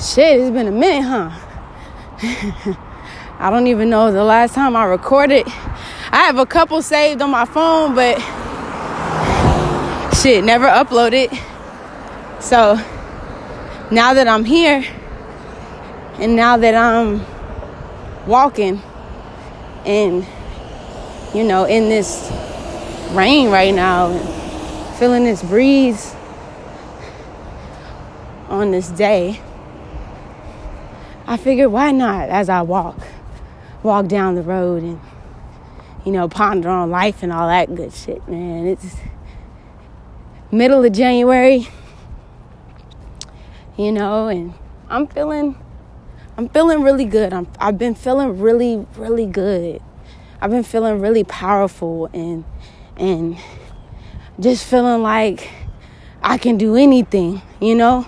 Shit, it's been a minute, huh? I don't even know the last time I recorded. I have a couple saved on my phone, but shit, never uploaded. So now that I'm here and now that I'm walking and you know in this rain right now and feeling this breeze on this day I figured why not as I walk, walk down the road and, you know, ponder on life and all that good shit, man. It's middle of January, you know, and I'm feeling, I'm feeling really good. I'm, I've been feeling really, really good. I've been feeling really powerful and, and just feeling like I can do anything, you know?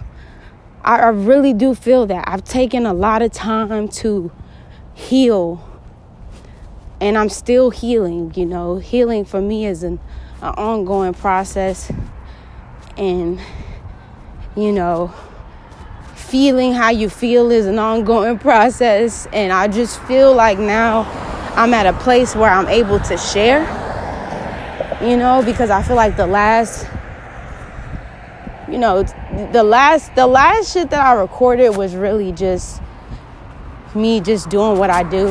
I, I really do feel that. I've taken a lot of time to heal. And I'm still healing, you know. Healing for me is an, an ongoing process. And, you know, feeling how you feel is an ongoing process. And I just feel like now I'm at a place where I'm able to share, you know, because I feel like the last you know, the last the last shit that I recorded was really just me just doing what I do.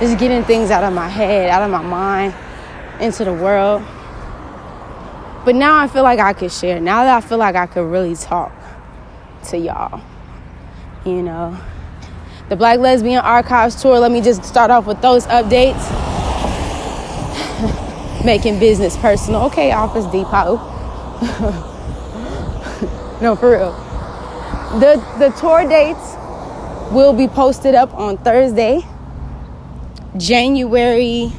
Just getting things out of my head, out of my mind, into the world. But now I feel like I could share. Now that I feel like I could really talk to y'all. You know. The Black Lesbian Archives Tour, let me just start off with those updates. Making business personal. Okay, Office Depot. No, for real. The the tour dates will be posted up on Thursday, January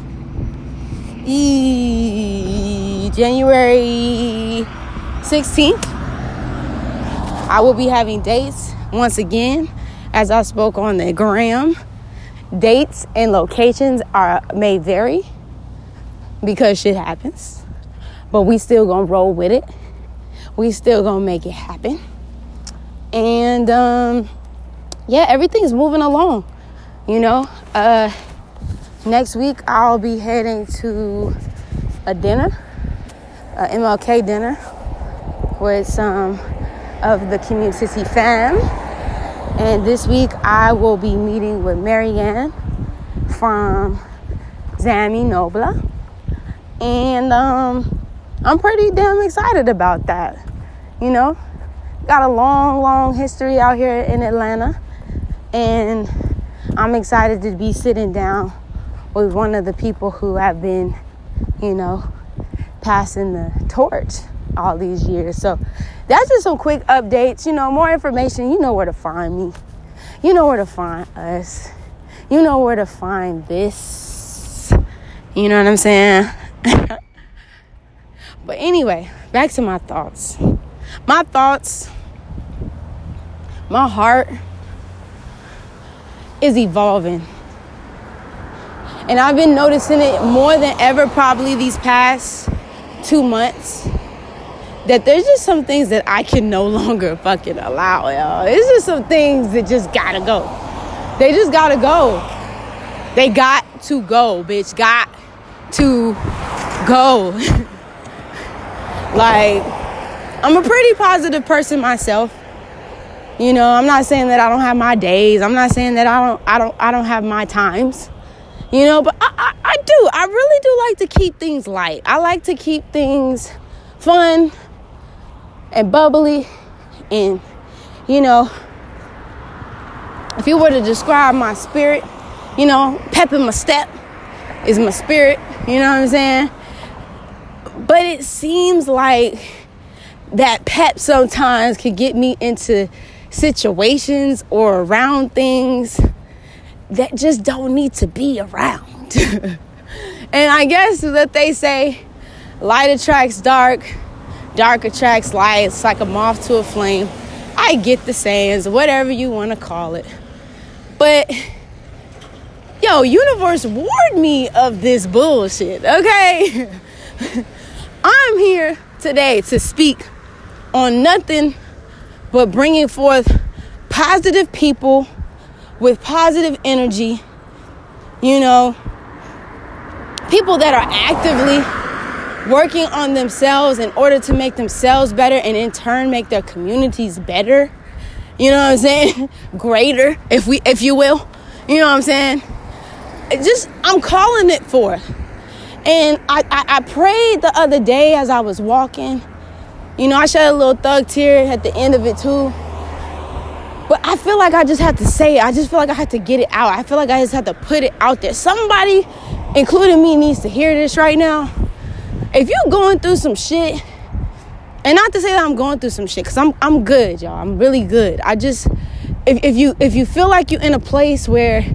e- January 16th. I will be having dates once again as I spoke on the gram. Dates and locations are may vary because shit happens. But we still gonna roll with it we still gonna make it happen. And um, yeah, everything's moving along. You know, uh, next week I'll be heading to a dinner, a MLK dinner, with some of the community fam. And this week I will be meeting with Marianne from Zami Nobla. And um, I'm pretty damn excited about that. You know, got a long, long history out here in Atlanta, and I'm excited to be sitting down with one of the people who have been, you know, passing the torch all these years. So that's just some quick updates. You know, more information. You know where to find me. You know where to find us. You know where to find this. You know what I'm saying? but anyway, back to my thoughts my thoughts, my heart is evolving. And I've been noticing it more than ever, probably these past two months, that there's just some things that I can no longer fucking allow, y'all. It's just some things that just gotta go. They just gotta go. They got to go, bitch. Got to go. like, I'm a pretty positive person myself. You know, I'm not saying that I don't have my days. I'm not saying that I don't I don't I don't have my times. You know, but I, I, I do. I really do like to keep things light. I like to keep things fun and bubbly and you know, if you were to describe my spirit, you know, pep in my step is my spirit, you know what I'm saying? But it seems like that pep sometimes can get me into situations or around things that just don't need to be around. and I guess that they say light attracts dark, dark attracts light. It's like a moth to a flame. I get the sayings, whatever you want to call it. But yo, universe warned me of this bullshit, okay? I'm here today to speak on nothing but bringing forth positive people with positive energy, you know, people that are actively working on themselves in order to make themselves better and in turn make their communities better. You know what I'm saying? Greater, if we if you will. You know what I'm saying? It just I'm calling it forth. And I, I, I prayed the other day as I was walking. You know, I shed a little thug tear at the end of it too. But I feel like I just had to say it. I just feel like I had to get it out. I feel like I just had to put it out there. Somebody, including me, needs to hear this right now. If you're going through some shit, and not to say that I'm going through some shit, because I'm I'm good, y'all. I'm really good. I just if, if you if you feel like you're in a place where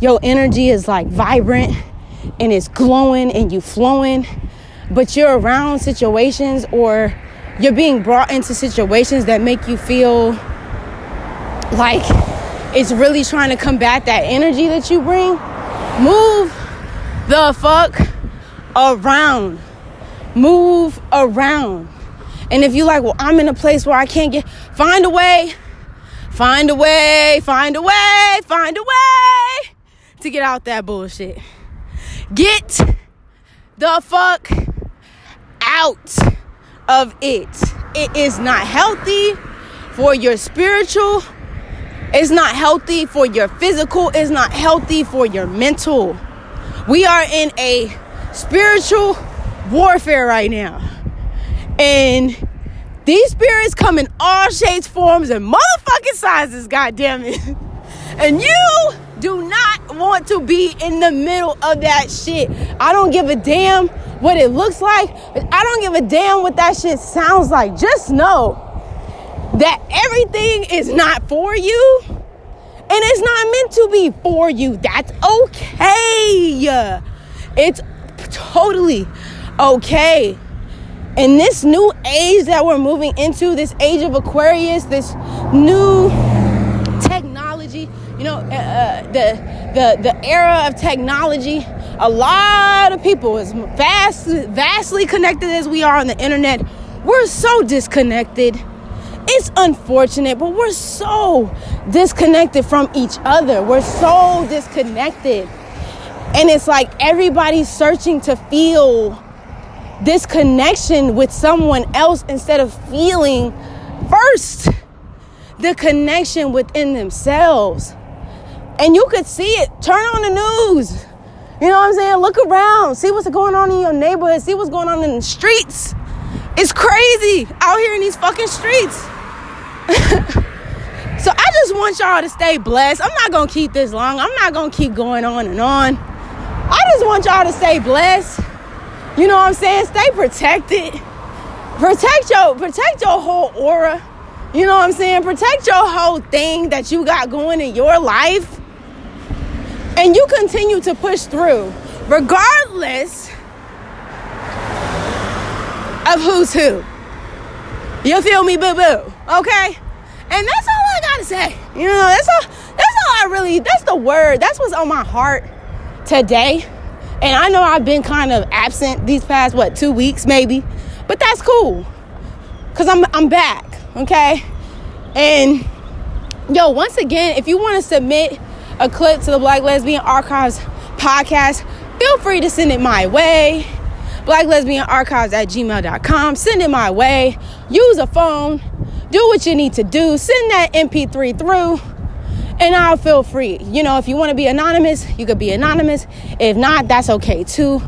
your energy is like vibrant and it's glowing and you flowing, but you're around situations or you're being brought into situations that make you feel like it's really trying to combat that energy that you bring, move the fuck around. Move around. And if you like, well, I'm in a place where I can't get, find a way, find a way, find a way, find a way to get out that bullshit. Get the fuck out of it. It is not healthy for your spiritual. It's not healthy for your physical. It's not healthy for your mental. We are in a spiritual warfare right now. And these spirits come in all shapes, forms, and motherfucking sizes, God damn it. And you do not want to be in the middle of that shit. I don't give a damn what it looks like. I don't give a damn what that shit sounds like. Just know that everything is not for you and it's not meant to be for you. That's okay. It's totally okay. In this new age that we're moving into, this age of Aquarius, this new technology, you know, uh, uh, the the the era of technology. A lot of people, as vast, vastly connected as we are on the internet, we're so disconnected. It's unfortunate, but we're so disconnected from each other. We're so disconnected. And it's like everybody's searching to feel this connection with someone else instead of feeling first the connection within themselves. And you could see it. Turn on the news. You know what I'm saying? Look around. See what's going on in your neighborhood. See what's going on in the streets. It's crazy out here in these fucking streets. so I just want y'all to stay blessed. I'm not to keep this long. I'm not to keep going on and on. I just want y'all to stay blessed. You know what I'm saying? Stay protected. Protect your protect your whole aura. You know what I'm saying? Protect your whole thing that you got going in your life. And you continue to push through regardless of who's who. You feel me, boo boo? Okay? And that's all I gotta say. You know, that's all that's all I really that's the word. That's what's on my heart today. And I know I've been kind of absent these past what two weeks maybe, but that's cool, cause I'm I'm back, okay. And yo, once again, if you want to submit a clip to the Black Lesbian Archives podcast, feel free to send it my way. Black Lesbian Archives at gmail.com. Send it my way. Use a phone. Do what you need to do. Send that MP3 through and I'll feel free. You know, if you want to be anonymous, you could be anonymous. If not, that's okay too.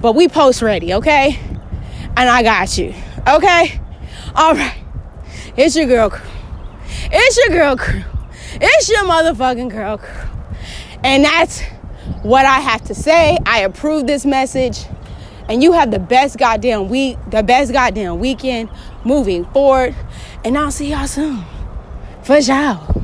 But we post ready, okay? And I got you, okay? All right. It's your girl Krü. It's your girl Krü. It's your motherfucking girl Krü. And that's what I have to say. I approve this message. And you have the best goddamn week, the best goddamn weekend moving forward. And I'll see y'all soon. For sure.